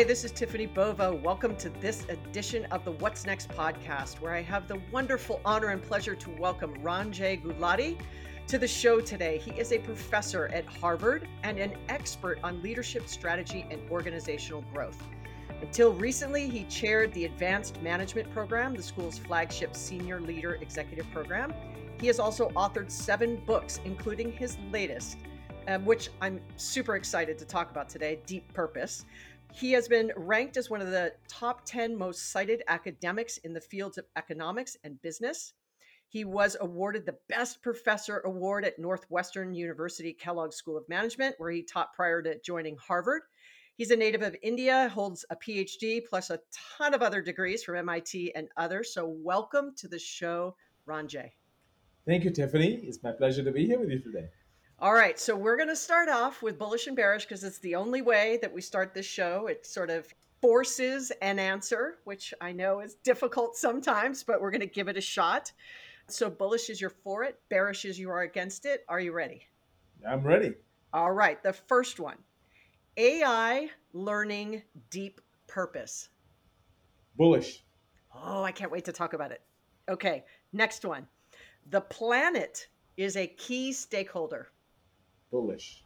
Hi, this is Tiffany Bova. Welcome to this edition of the What's Next podcast, where I have the wonderful honor and pleasure to welcome Ranjay Gulati to the show today. He is a professor at Harvard and an expert on leadership strategy and organizational growth. Until recently, he chaired the Advanced Management Program, the school's flagship senior leader executive program. He has also authored seven books, including his latest, um, which I'm super excited to talk about today Deep Purpose. He has been ranked as one of the top 10 most cited academics in the fields of economics and business. He was awarded the Best Professor Award at Northwestern University Kellogg School of Management, where he taught prior to joining Harvard. He's a native of India, holds a PhD plus a ton of other degrees from MIT and others. So, welcome to the show, Ranjay. Thank you, Tiffany. It's my pleasure to be here with you today. All right, so we're going to start off with bullish and bearish because it's the only way that we start this show. It sort of forces an answer, which I know is difficult sometimes, but we're going to give it a shot. So, bullish is you're for it, bearish is you are against it. Are you ready? I'm ready. All right, the first one AI learning deep purpose. Bullish. Oh, I can't wait to talk about it. Okay, next one. The planet is a key stakeholder. Bullish.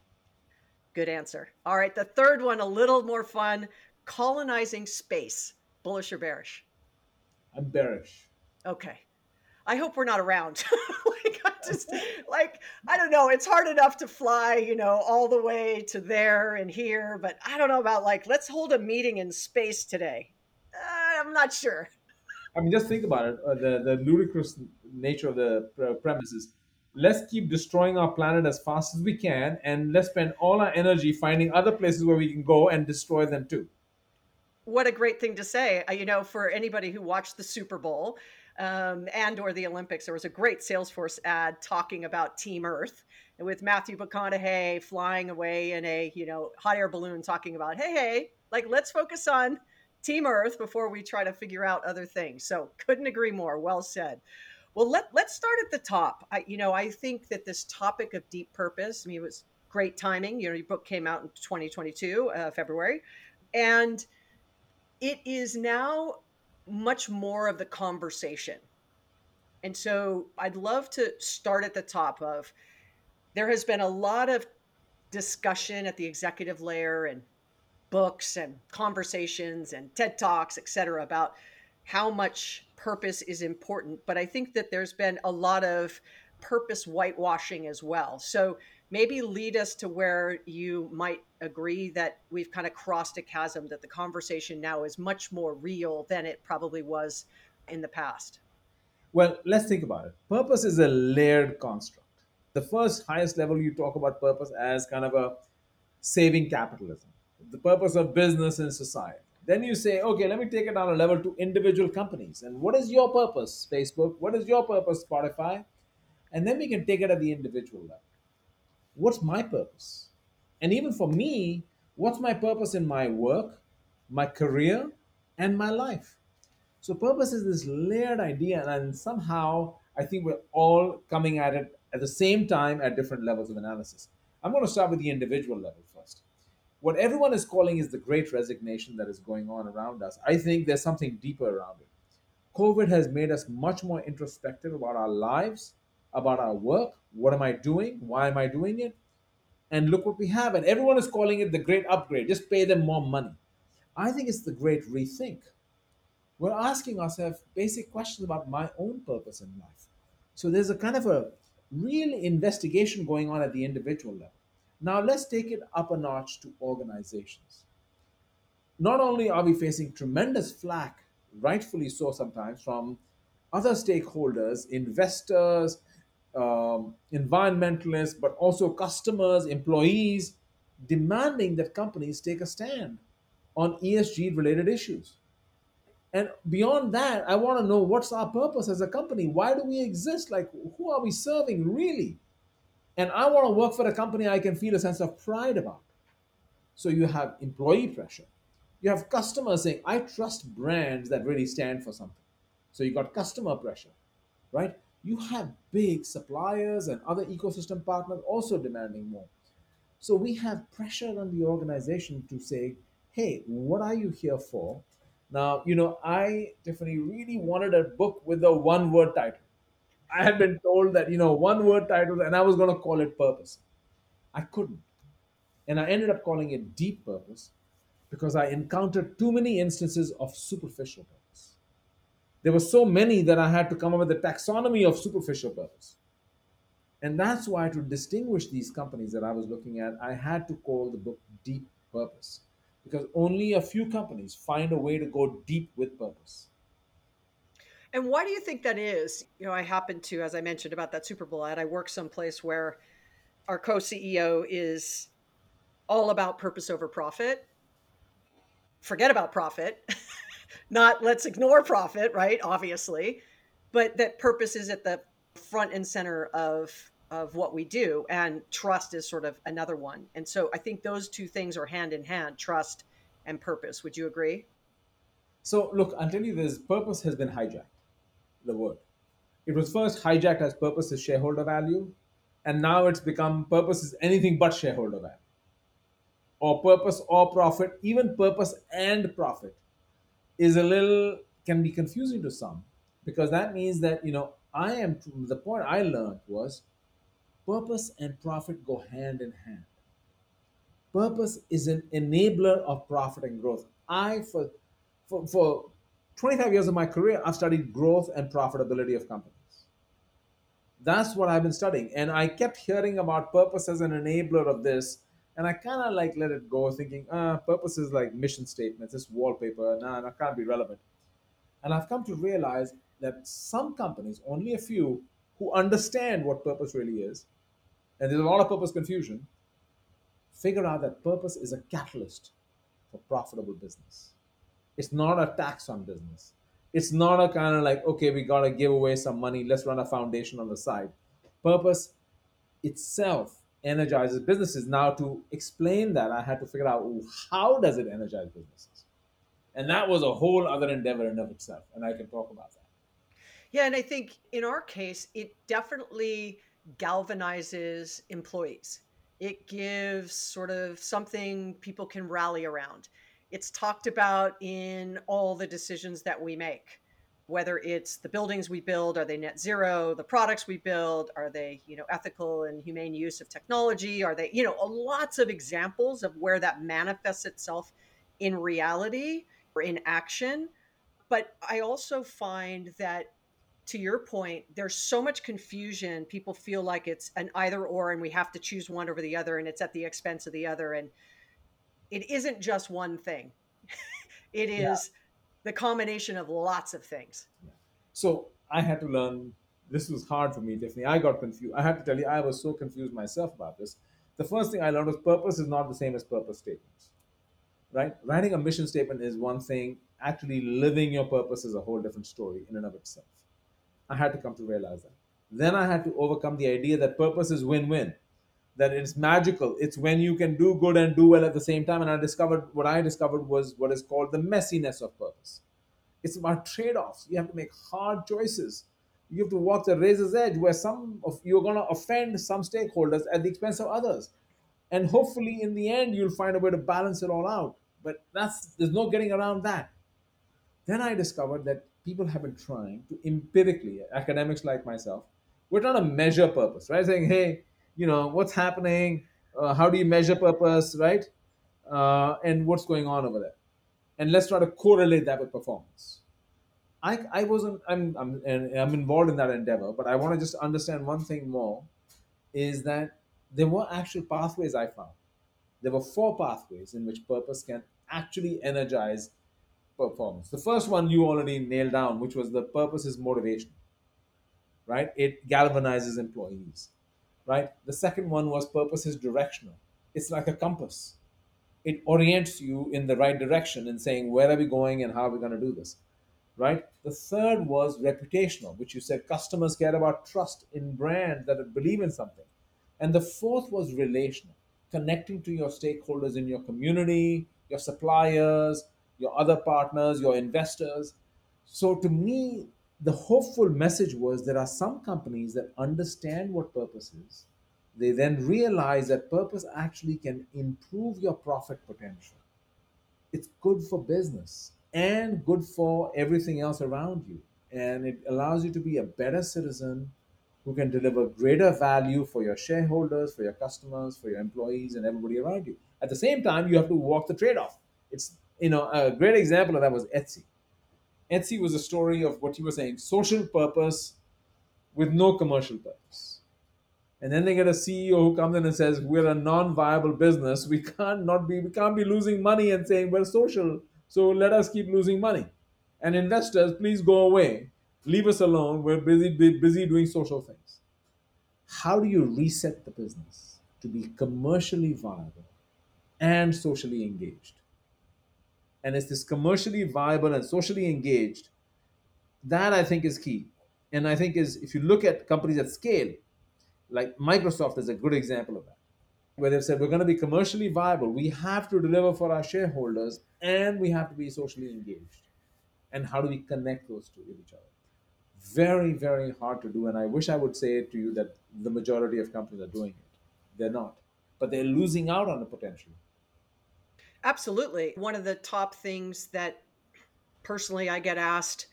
Good answer. All right, the third one, a little more fun colonizing space. Bullish or bearish? I'm bearish. Okay. I hope we're not around. like, I just, like, I don't know. It's hard enough to fly, you know, all the way to there and here, but I don't know about like, let's hold a meeting in space today. Uh, I'm not sure. I mean, just think about it. Uh, the the ludicrous nature of the pre- premise is let's keep destroying our planet as fast as we can, and let's spend all our energy finding other places where we can go and destroy them too. What a great thing to say. Uh, you know, for anybody who watched the Super Bowl um, and or the Olympics, there was a great Salesforce ad talking about Team Earth with Matthew McConaughey flying away in a you know hot air balloon, talking about hey hey, like let's focus on Team Earth before we try to figure out other things. So couldn't agree more. Well said. Well, let let's start at the top. I, you know, I think that this topic of deep purpose. I mean, it was great timing. You know, your book came out in 2022, uh, February, and it is now much more of the conversation. And so, I'd love to start at the top of. There has been a lot of discussion at the executive layer and books and conversations and TED Talks, et cetera, about how much purpose is important. But I think that there's been a lot of purpose whitewashing as well. So maybe lead us to where you might agree that we've kind of crossed a chasm, that the conversation now is much more real than it probably was in the past. Well, let's think about it. Purpose is a layered construct. The first highest level you talk about purpose as kind of a saving capitalism, the purpose of business and society. Then you say, okay, let me take it down a level to individual companies. And what is your purpose, Facebook? What is your purpose, Spotify? And then we can take it at the individual level. What's my purpose? And even for me, what's my purpose in my work, my career, and my life? So, purpose is this layered idea, and somehow I think we're all coming at it at the same time at different levels of analysis. I'm going to start with the individual level first what everyone is calling is the great resignation that is going on around us. I think there's something deeper around it. COVID has made us much more introspective about our lives, about our work. What am I doing? Why am I doing it? And look what we have. And everyone is calling it the great upgrade. Just pay them more money. I think it's the great rethink. We're asking ourselves basic questions about my own purpose in life. So there's a kind of a real investigation going on at the individual level. Now let's take it up a notch to organizations. Not only are we facing tremendous flack, rightfully so sometimes, from other stakeholders, investors, um, environmentalists, but also customers, employees, demanding that companies take a stand on ESG related issues. And beyond that, I want to know what's our purpose as a company? Why do we exist? Like, who are we serving really? And I want to work for a company I can feel a sense of pride about. So you have employee pressure. You have customers saying, I trust brands that really stand for something. So you got customer pressure, right? You have big suppliers and other ecosystem partners also demanding more. So we have pressure on the organization to say, hey, what are you here for? Now, you know, I, Tiffany, really wanted a book with a one word title. I had been told that, you know, one word title, and I was going to call it Purpose. I couldn't. And I ended up calling it Deep Purpose because I encountered too many instances of superficial purpose. There were so many that I had to come up with a taxonomy of superficial purpose. And that's why, to distinguish these companies that I was looking at, I had to call the book Deep Purpose because only a few companies find a way to go deep with purpose. And why do you think that is? You know, I happen to, as I mentioned about that Super Bowl ad, I work someplace where our co CEO is all about purpose over profit. Forget about profit, not let's ignore profit, right? Obviously, but that purpose is at the front and center of of what we do and trust is sort of another one and so i think those two things are hand in hand trust and purpose would you agree so look you this purpose has been hijacked the word it was first hijacked as purpose is shareholder value and now it's become purpose is anything but shareholder value or purpose or profit even purpose and profit is a little can be confusing to some because that means that you know i am the point i learned was Purpose and profit go hand in hand. Purpose is an enabler of profit and growth. I, for, for, for 25 years of my career, I've studied growth and profitability of companies. That's what I've been studying. And I kept hearing about purpose as an enabler of this. And I kind of like let it go, thinking, ah, purpose is like mission statements, it's wallpaper, nah, that can't be relevant. And I've come to realize that some companies, only a few, who understand what purpose really is, and there's a lot of purpose confusion, figure out that purpose is a catalyst for profitable business. It's not a tax on business. It's not a kind of like, okay, we got to give away some money, let's run a foundation on the side. Purpose itself energizes businesses. Now, to explain that, I had to figure out how does it energize businesses? And that was a whole other endeavor in of itself. And I can talk about that. Yeah, and I think in our case, it definitely galvanizes employees. It gives sort of something people can rally around. It's talked about in all the decisions that we make whether it's the buildings we build are they net zero the products we build are they you know ethical and humane use of technology are they you know lots of examples of where that manifests itself in reality or in action but i also find that to your point, there's so much confusion. People feel like it's an either or, and we have to choose one over the other, and it's at the expense of the other. And it isn't just one thing, it is yeah. the combination of lots of things. So I had to learn. This was hard for me, Tiffany. I got confused. I have to tell you, I was so confused myself about this. The first thing I learned was purpose is not the same as purpose statements. Right? Writing a mission statement is one thing. Actually, living your purpose is a whole different story in and of itself. I had to come to realize that. Then I had to overcome the idea that purpose is win win, that it's magical. It's when you can do good and do well at the same time. And I discovered what I discovered was what is called the messiness of purpose. It's about trade offs. You have to make hard choices. You have to walk the razor's edge where some of you're going to offend some stakeholders at the expense of others. And hopefully, in the end, you'll find a way to balance it all out. But that's there's no getting around that. Then I discovered that people have been trying to empirically, academics like myself, we're trying to measure purpose, right? Saying, hey, you know, what's happening? Uh, how do you measure purpose, right? Uh, and what's going on over there? And let's try to correlate that with performance. I, I wasn't, I'm, I'm, I'm involved in that endeavor, but I want to just understand one thing more is that there were actual pathways I found. There were four pathways in which purpose can actually energize performance. The first one you already nailed down, which was the purpose is motivation, right? It galvanizes employees, right? The second one was purpose is directional. It's like a compass. It orients you in the right direction in saying where are we going and how are we going to do this, right? The third was reputational, which you said customers care about trust in brands that believe in something. And the fourth was relational, connecting to your stakeholders in your community, your suppliers, your other partners, your investors. So to me, the hopeful message was there are some companies that understand what purpose is. They then realize that purpose actually can improve your profit potential. it's good for business and good for everything else around you. And it allows you to be a better citizen who can deliver greater value for your shareholders, for your customers, for your employees, and everybody around you. At the same time, you have to walk the trade off. It's, you know, a great example of that was Etsy. Etsy was a story of what you were saying social purpose with no commercial purpose. And then they get a CEO who comes in and says, We're a non-viable business. We can't not be we can't be losing money and saying we're social, so let us keep losing money. And investors, please go away. Leave us alone. We're busy busy doing social things. How do you reset the business to be commercially viable and socially engaged? And it's this commercially viable and socially engaged that I think is key. And I think is if you look at companies at scale, like Microsoft is a good example of that, where they've said we're going to be commercially viable. We have to deliver for our shareholders and we have to be socially engaged. And how do we connect those two with each other? Very, very hard to do. And I wish I would say to you that the majority of companies are doing it. They're not. But they're losing out on the potential. Absolutely. One of the top things that personally I get asked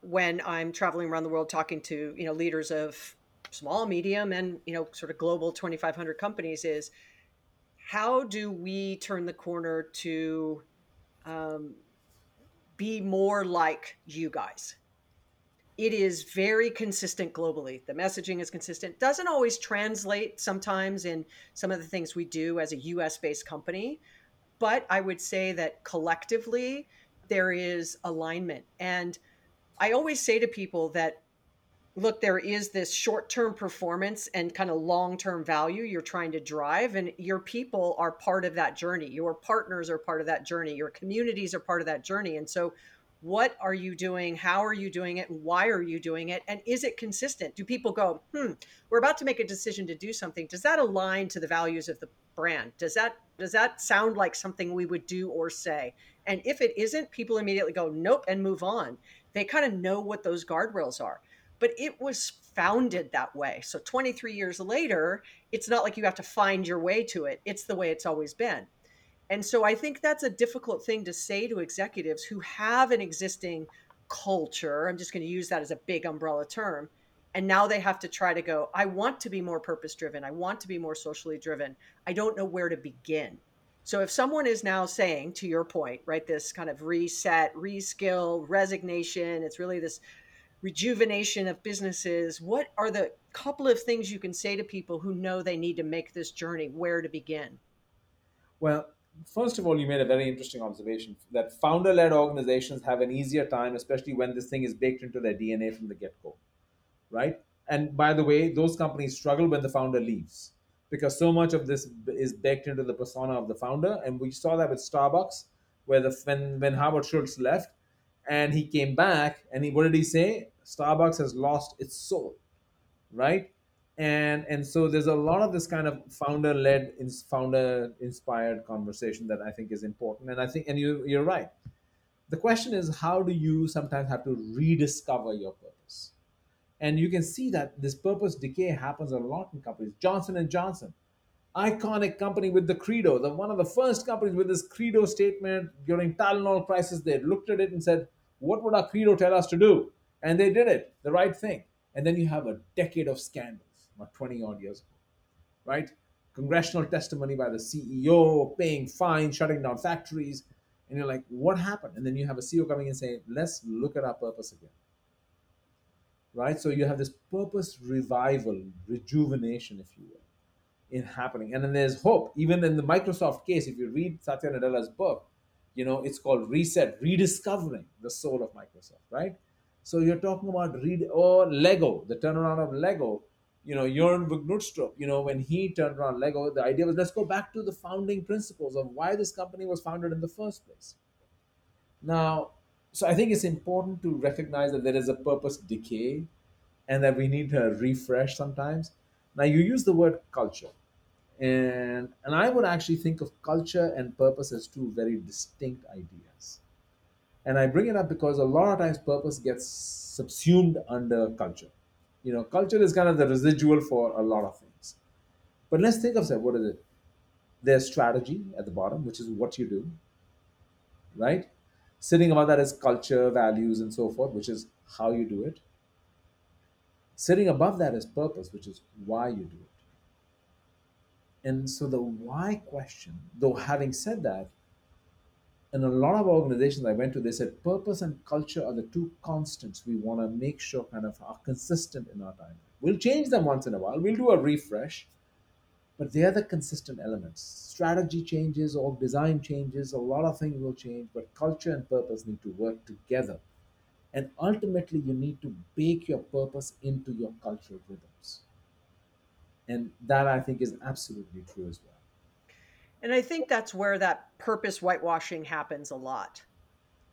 when I'm traveling around the world talking to, you know, leaders of small, medium, and you know, sort of global 2,500 companies is how do we turn the corner to um, be more like you guys? It is very consistent globally. The messaging is consistent. Doesn't always translate sometimes in some of the things we do as a US based company, but I would say that collectively there is alignment. And I always say to people that look, there is this short term performance and kind of long term value you're trying to drive, and your people are part of that journey. Your partners are part of that journey. Your communities are part of that journey. And so, what are you doing? How are you doing it? Why are you doing it? And is it consistent? Do people go, hmm, we're about to make a decision to do something. Does that align to the values of the brand? Does that does that sound like something we would do or say? And if it isn't, people immediately go, nope, and move on. They kind of know what those guardrails are but it was founded that way. So 23 years later, it's not like you have to find your way to it. It's the way it's always been. And so I think that's a difficult thing to say to executives who have an existing culture. I'm just going to use that as a big umbrella term. And now they have to try to go, I want to be more purpose driven. I want to be more socially driven. I don't know where to begin. So if someone is now saying, to your point, right, this kind of reset, reskill, resignation, it's really this rejuvenation of businesses what are the couple of things you can say to people who know they need to make this journey where to begin well first of all you made a very interesting observation that founder-led organizations have an easier time especially when this thing is baked into their dna from the get-go right? And by the way those companies struggle when the founder leaves because so much of this is baked into the persona of the founder. And we saw that with starbucks where the when when howard schultz left and he came back and he what did he say? Starbucks has lost its soul right? And and so there's a lot of this kind of founder led founder inspired conversation that i think is important. And i think and you you're right. The question is how do you sometimes have to rediscover your purpose and you can see that this purpose decay happens a lot in companies johnson and johnson iconic company with the credo the one of the first companies with this credo statement during tylenol crisis they looked at it and said what would our credo tell us to do and they did it, the right thing. And then you have a decade of scandals, about 20 odd years ago, right? Congressional testimony by the CEO, paying fines, shutting down factories. And you're like, what happened? And then you have a CEO coming and saying, let's look at our purpose again. Right? So you have this purpose revival, rejuvenation, if you will, in happening. And then there's hope. Even in the Microsoft case, if you read Satya Nadella's book, you know, it's called Reset, Rediscovering the Soul of Microsoft, right? So you're talking about read or Lego, the turnaround of Lego. You know, Jörn Knudstorp, you know, when he turned around Lego, the idea was let's go back to the founding principles of why this company was founded in the first place. Now, so I think it's important to recognize that there is a purpose decay and that we need to refresh sometimes. Now you use the word culture. And and I would actually think of culture and purpose as two very distinct ideas. And I bring it up because a lot of times purpose gets subsumed under culture. You know, culture is kind of the residual for a lot of things. But let's think of that. What is it? There's strategy at the bottom, which is what you do. right? Sitting above that is culture, values, and so forth, which is how you do it. Sitting above that is purpose, which is why you do it. And so the why question, though having said that, in a lot of organizations I went to, they said purpose and culture are the two constants we want to make sure kind of are consistent in our time. We'll change them once in a while. We'll do a refresh, but they are the consistent elements. Strategy changes or design changes, a lot of things will change, but culture and purpose need to work together. And ultimately, you need to bake your purpose into your cultural rhythms. And that I think is absolutely true as well. And I think that's where that purpose whitewashing happens a lot,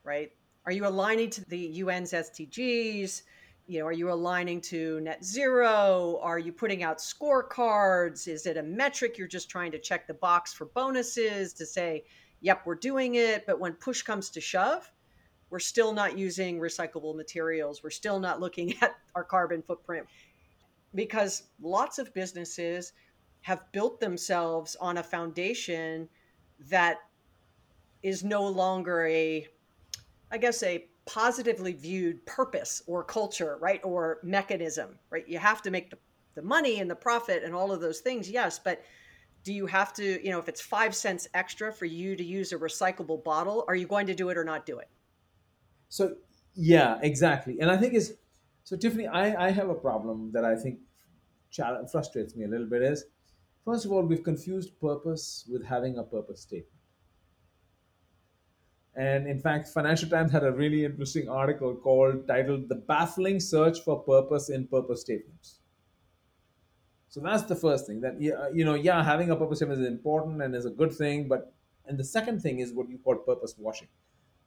right? Are you aligning to the UN's SDGs? You know, are you aligning to net zero? Are you putting out scorecards? Is it a metric you're just trying to check the box for bonuses to say, yep, we're doing it. But when push comes to shove, we're still not using recyclable materials. We're still not looking at our carbon footprint because lots of businesses have built themselves on a foundation that is no longer a i guess a positively viewed purpose or culture right or mechanism right? You have to make the, the money and the profit and all of those things yes but do you have to you know if it's five cents extra for you to use a recyclable bottle are you going to do it or not do it? So yeah exactly. And i think is so tiffany i i have a problem that i think frustrates me a little bit is First of all, we've confused purpose with having a purpose statement. And in fact, Financial Times had a really interesting article called titled The Baffling Search for Purpose in Purpose Statements. So that's the first thing that you know, yeah, having a purpose statement is important and is a good thing, but and the second thing is what you call purpose washing.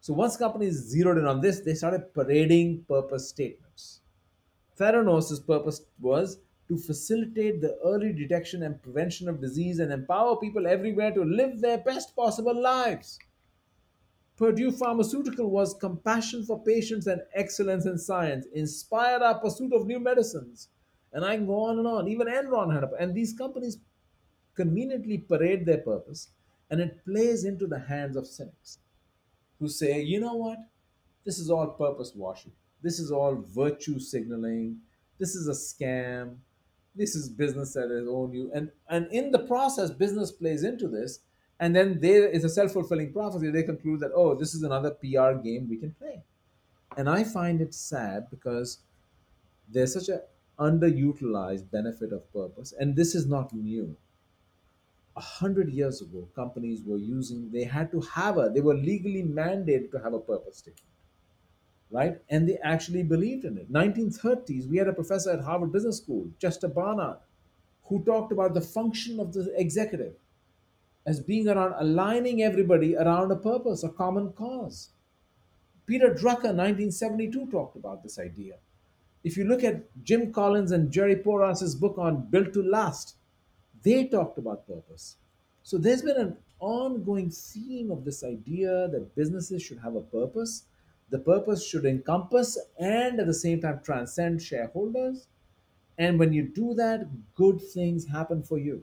So once companies zeroed in on this, they started parading purpose statements. Theranos' purpose was to facilitate the early detection and prevention of disease and empower people everywhere to live their best possible lives. Purdue Pharmaceutical was compassion for patients and excellence in science, inspired our pursuit of new medicines. And I can go on and on. Even Enron had a, and these companies conveniently parade their purpose, and it plays into the hands of cynics who say, you know what? This is all purpose washing. This is all virtue signaling. This is a scam this is business that is own you and and in the process business plays into this and then there is a self-fulfilling prophecy. They conclude that oh this is another pr game we can play. And i find it sad because there's such a underutilized benefit of purpose. And this is not new. A hundred years ago companies were using they had to have a they were legally mandated to have a purpose statement right? And they actually believed in it. 1930s, we had a professor at Harvard Business School, Chester Barnard, who talked about the function of the executive as being around aligning everybody around a purpose, a common cause. Peter Drucker, 1972, talked about this idea. If you look at Jim Collins and Jerry Porras's book on Built to Last, they talked about purpose. So there's been an ongoing theme of this idea that businesses should have a purpose the purpose should encompass and at the same time transcend shareholders. And when you do that, good things happen for you.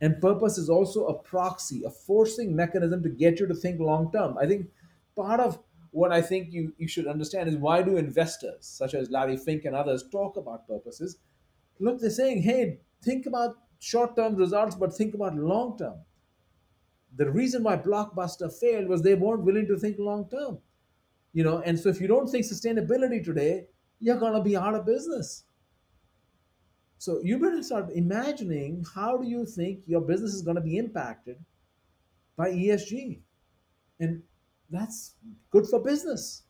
And purpose is also a proxy, a forcing mechanism to get you to think long term. I think part of what I think you, you should understand is why do investors, such as Larry Fink and others, talk about purposes? Look, they're saying, hey, think about short term results, but think about long term. The reason why Blockbuster failed was they weren't willing to think long term you know and so if you don't think sustainability today you're to be out of business so you better start imagining how do you think your business is going to be impacted by esg and that's good for business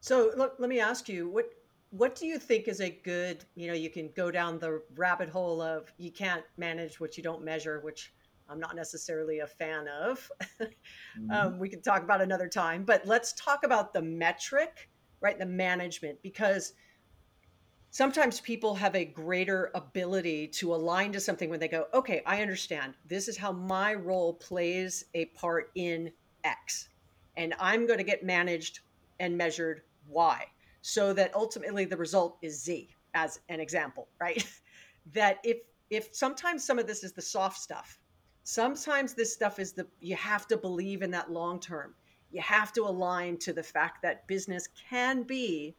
so look, let me ask you what what do you think is a good you know you can go down the rabbit hole of you can't manage what you don't measure which I'm not necessarily a fan of. mm-hmm. um, we can talk about another time, but let's talk about the metric, right? The management, because sometimes people have a greater ability to align to something when they go, okay, I understand. This is how my role plays a part in X, and I'm going to get managed and measured Y, so that ultimately the result is Z, as an example, right? that if if sometimes some of this is the soft stuff sometimes this stuff is the you have to believe in that long term you have to align to the fact that business can be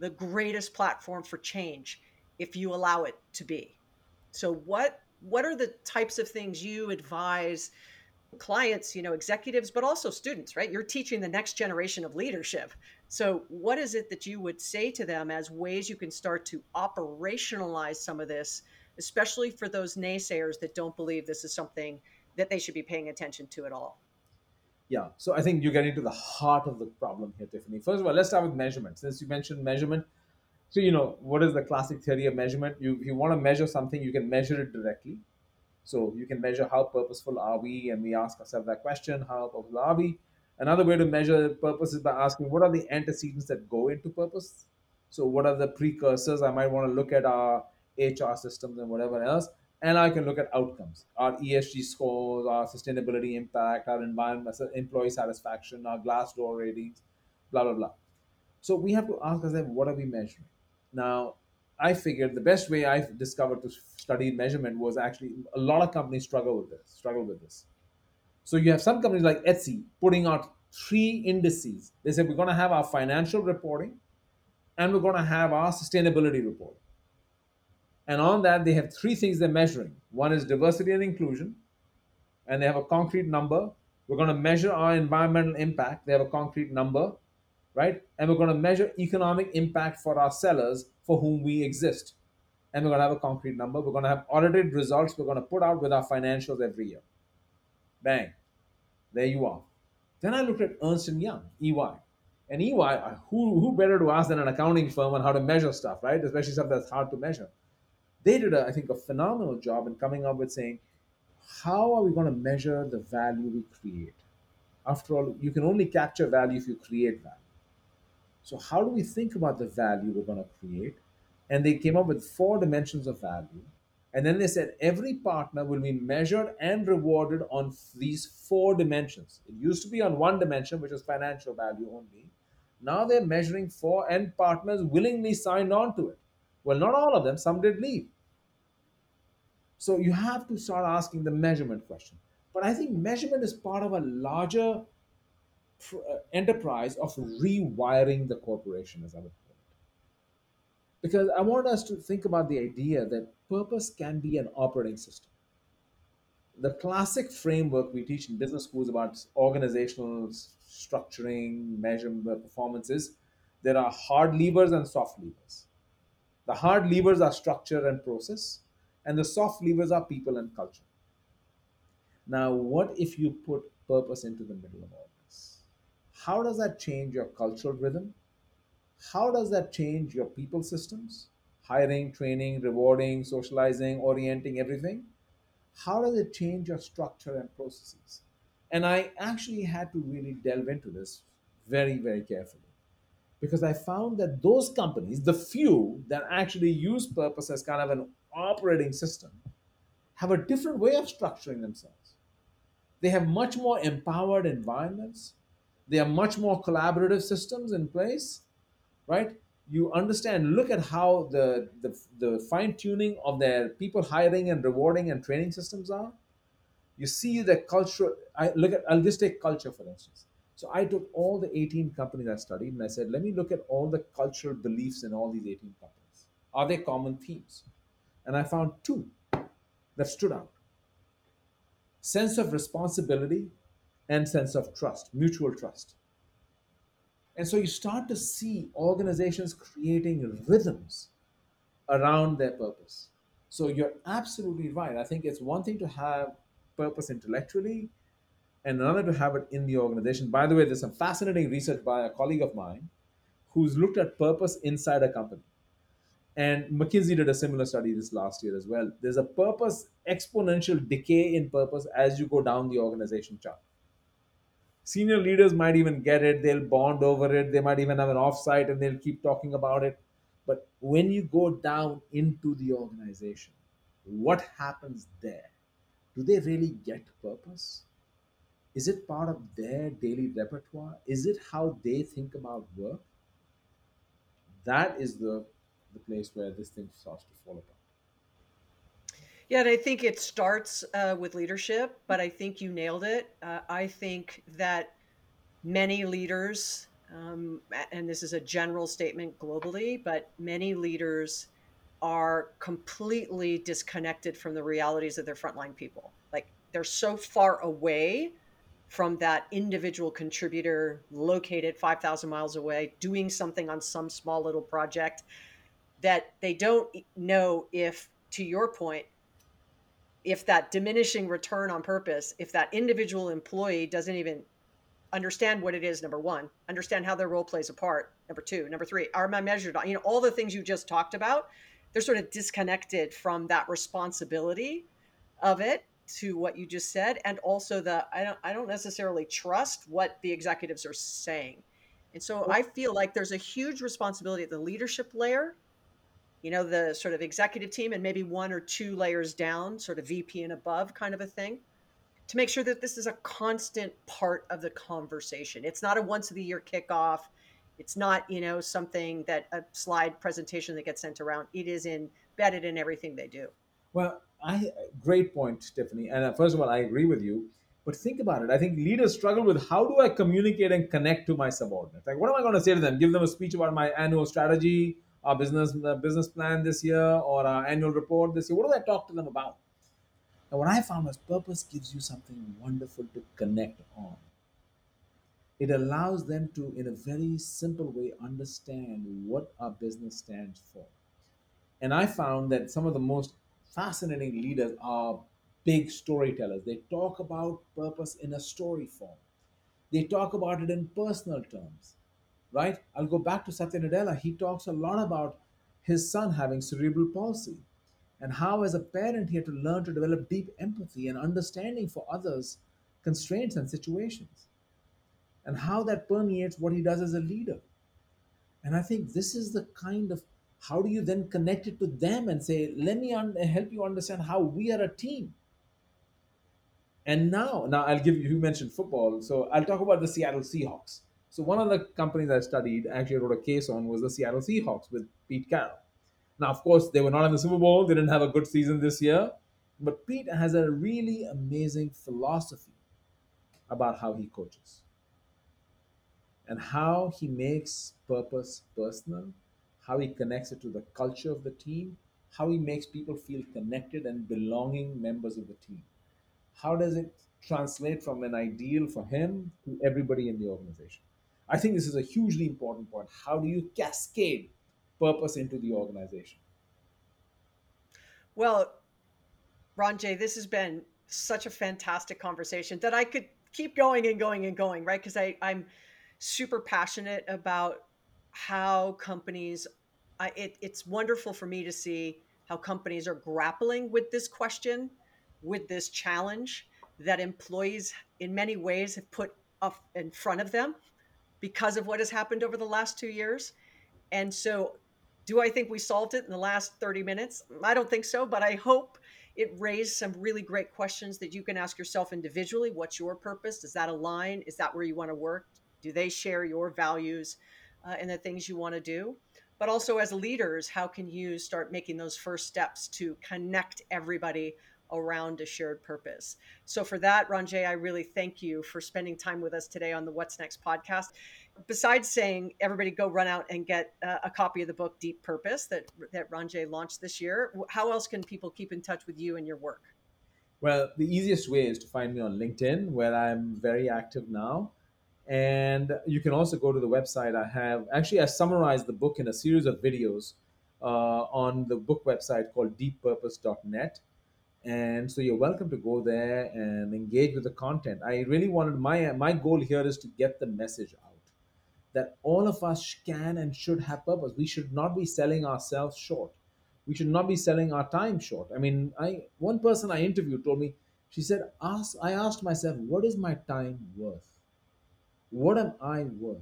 the greatest platform for change if you allow it to be. So what what are the types of things you advise clients you know executives but also students right? You're teaching the next generation of leadership. So what is it that you would say to them as ways you can start to operationalize some of this especially for those naysayers that don't believe this is something that they should be paying attention to at all yeah so i think you're getting to the heart of the problem here tiffany first of all let's start with measurement since you mentioned measurement so you know what is the classic theory of measurement you if you want to measure something you can measure it directly so you can measure how purposeful are we, and we ask ourselves that question: How purposeful are we? Another way to measure purpose is by asking what are the antecedents that go into purpose. So what are the precursors? I might want to look at our HR systems and whatever else, and I can look at outcomes: our ESG scores, our sustainability impact, our environment, employee satisfaction, our Glassdoor ratings, blah blah blah. So we have to ask ourselves, what are we measuring? Now, I figured the best way I've discovered to study measurement was actually a lot of companies struggle with this. Struggle with this. So you have some companies like Etsy putting out three indices. They said, we're going to have our financial reporting, and we're going to have our sustainability reporting. And on that, they have three things they're measuring. One is diversity and inclusion, and they have a concrete number. We're going to measure our environmental impact. They have a concrete number, right? And we're going to measure economic impact for our sellers for whom we exist. And we're going to have a concrete number. We're going to have audited results we're going to put out with our financials every year. Bang. There you are. Then I looked at Ernst & Young, EY. And EY, who, who better to ask than an accounting firm on how to measure stuff, right? Especially stuff that's hard to measure. They did, a, I think, a phenomenal job in coming up with saying, how are we going to measure the value we create? After all, you can only capture value if you create value. So, how do we think about the value we're going to create? And they came up with four dimensions of value. And then they said every partner will be measured and rewarded on these four dimensions. It used to be on one dimension, which is financial value only. Now they're measuring four, and partners willingly signed on to it. Well, not all of them, some did leave. So you have to start asking the measurement question. But I think measurement is part of a larger uh, enterprise of rewiring the corporation, as I would put it. Because I want us to think about the idea that purpose can be an operating system. The classic framework we teach in business schools about organizational structuring, measurement, performances, there are hard levers and soft levers. The hard levers are structure and process, and the soft levers are people and culture. Now, what if you put purpose into the middle of all this? how does that change your cultural rhythm? How does that change your people systems? Hiring, training, rewarding, socializing, orienting, everything? How does it change your structure and processes? And I actually had to really delve into this very, very carefully because I found that those companies, the few that actually use purpose as kind of an operating system, have a different way of structuring themselves. They have much more empowered environments. They are much more collaborative systems in place, right? You understand, look at how the, the, the fine tuning of their people hiring and rewarding and training systems are. You see the culture. I look at, I'll just take culture for instance. So I took all the 18 companies I studied and I said, let me look at all the cultural beliefs in all these 18 companies. Are there common themes? And I found two that stood out sense of responsibility and sense of trust, mutual trust. And so you start to see organizations creating rhythms around their purpose. So you're absolutely right. I think it's one thing to have purpose intellectually and another to have it in the organization. By the way, there's some fascinating research by a colleague of mine who's looked at purpose inside a company. And McKinsey did a similar study this last year as well. There's a purpose exponential decay in purpose as you go down the organization chart senior leaders might even get it they'll bond over it they might even have an offsite and they'll keep talking about it but when you go down into the organization what happens there do they really get purpose is it part of their daily repertoire is it how they think about work that is the the place where this thing starts to fall apart Yeah, and I think it starts uh, with leadership, but I think you nailed it. Uh, I think that many leaders, um, and this is a general statement globally, but many leaders are completely disconnected from the realities of their frontline people. Like they're so far away from that individual contributor located 5,000 miles away doing something on some small little project that they don't know if, to your point, if that diminishing return on purpose, if that individual employee doesn't even understand what it is, number one, understand how their role plays a part, number two, number three, are I measured on, you know, all the things you just talked about, they're sort of disconnected from that responsibility of it to what you just said and also the I don't I don't necessarily trust what the executives are saying. And so I feel like there's a huge responsibility at the leadership layer, you know, the sort of executive team and maybe one or two layers down, sort of VP and above kind of a thing, to make sure that this is a constant part of the conversation. It's not a once of the year kickoff. It's not, you know, something that a slide presentation that gets sent around. It is embedded in everything they do. Well, I great point, Tiffany. And uh, first of all, I agree with you. But think about it. I think leaders struggle with how do I communicate and connect to my subordinates? Like, what am I going to say to them? Give them a speech about my annual strategy, our business uh, business plan this year, or our annual report this year? What do I talk to them about? And what I found was purpose gives you something wonderful to connect on. It allows them to, in a very simple way, understand what our business stands for. And I found that some of the most fascinating leaders are big storytellers. They talk about purpose in a story form. They talk about it in personal terms, right? I'll go back to Satya Nadella. He talks a lot about his son having cerebral palsy and how, as a parent, he had to learn to develop deep empathy and understanding for others' constraints and situations, and how that permeates what he does as a leader. And I think this is the kind of how do you then connect it to them and say let me un- help you understand how we are a team. And now now i'll give you you mentioned football so i'll talk about the seattle seahawks. So one of the companies i studied actually wrote a case on was the seattle seahawks with pete carroll. Now of course they were not in the super bowl. They didn't have a good season this year. But pete has a really amazing philosophy about how he coaches and how he makes purpose personal how he connects it to the culture of the team, how he makes people feel connected and belonging members of the team. How does it translate from an ideal for him to everybody in the organization? I think this is a hugely important point. How do you cascade purpose into the organization? Well, Ranjay, this has been such a fantastic conversation that I could keep going and going and going, right? Because I'm super passionate about how companies I, it, it's wonderful for me to see how companies are grappling with this question with this challenge that employees in many ways have put up in front of them because of what has happened over the last two years. And so do i think we solved it in the last 30 minutes? I don't think so but i hope it raised some really great questions that you can ask yourself individually. What's your purpose? Does that align? Is that where you want to work? Do they share your values uh, and the things you want to do but also as leaders how can you start making those first steps to connect everybody around a shared purpose? So for that ranjay i really thank you for spending time with us today on the what's next podcast. Besides saying everybody go run out and get a copy of the book deep purpose that that ranjay launched this year how else can people keep in touch with you and your work? Well the easiest way is to find me on linkedin where i'm very active now and you can also go to the website. I have actually I summarized the book in a series of videos uh, on the book website called deeppurpose.net. And so you're welcome to go there and engage with the content. I really wanted my my goal here is to get the message out that all of us can and should have purpose. We should not be selling ourselves short. We should not be selling our time short. I mean, I one person I interviewed told me, she said, ask I asked myself, what is my time worth? What am I worth?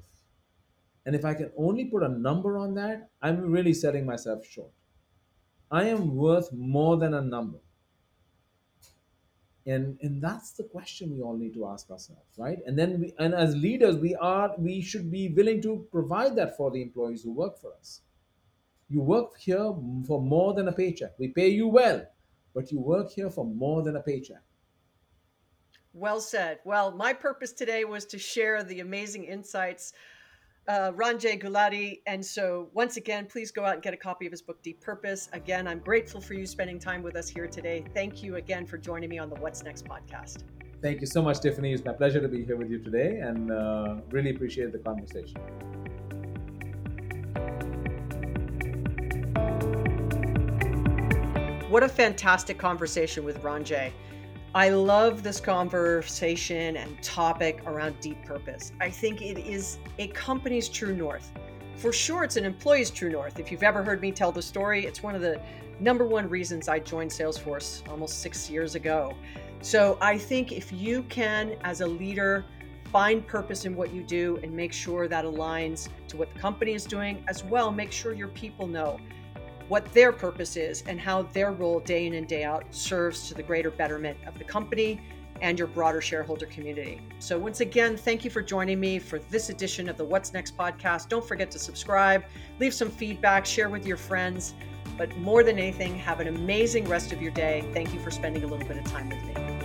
And if I can only put a number on that, I'm really selling myself short. I am worth more than a number. And, and that's the question we all need to ask ourselves, right? And then we, and as leaders, we are we should be willing to provide that for the employees who work for us. You work here for more than a paycheck. We pay you well, but you work here for more than a paycheck. Well said. Well, my purpose today was to share the amazing insights uh, Ranjay Gulati. And so, once again, please go out and get a copy of his book, Deep Purpose. Again, I'm grateful for you spending time with us here today. Thank you again for joining me on the What's Next podcast. Thank you so much, Tiffany. It's my pleasure to be here with you today and uh, really appreciate the conversation. What a fantastic conversation with Ranjay. I love this conversation and topic around deep purpose. I think it is a company's true north. For sure, it's an employee's true north. If you've ever heard me tell the story, it's one of the number one reasons I joined Salesforce almost six years ago. So I think if you can, as a leader, find purpose in what you do and make sure that aligns to what the company is doing, as well, make sure your people know what their purpose is and how their role day in and day out serves to the greater betterment of the company and your broader shareholder community. So, once again, thank you for joining me for this edition of the What's Next podcast. Don't forget to subscribe, leave some feedback, share with your friends. But more than anything, have an amazing rest of your day. Thank you for spending a little bit of time with me.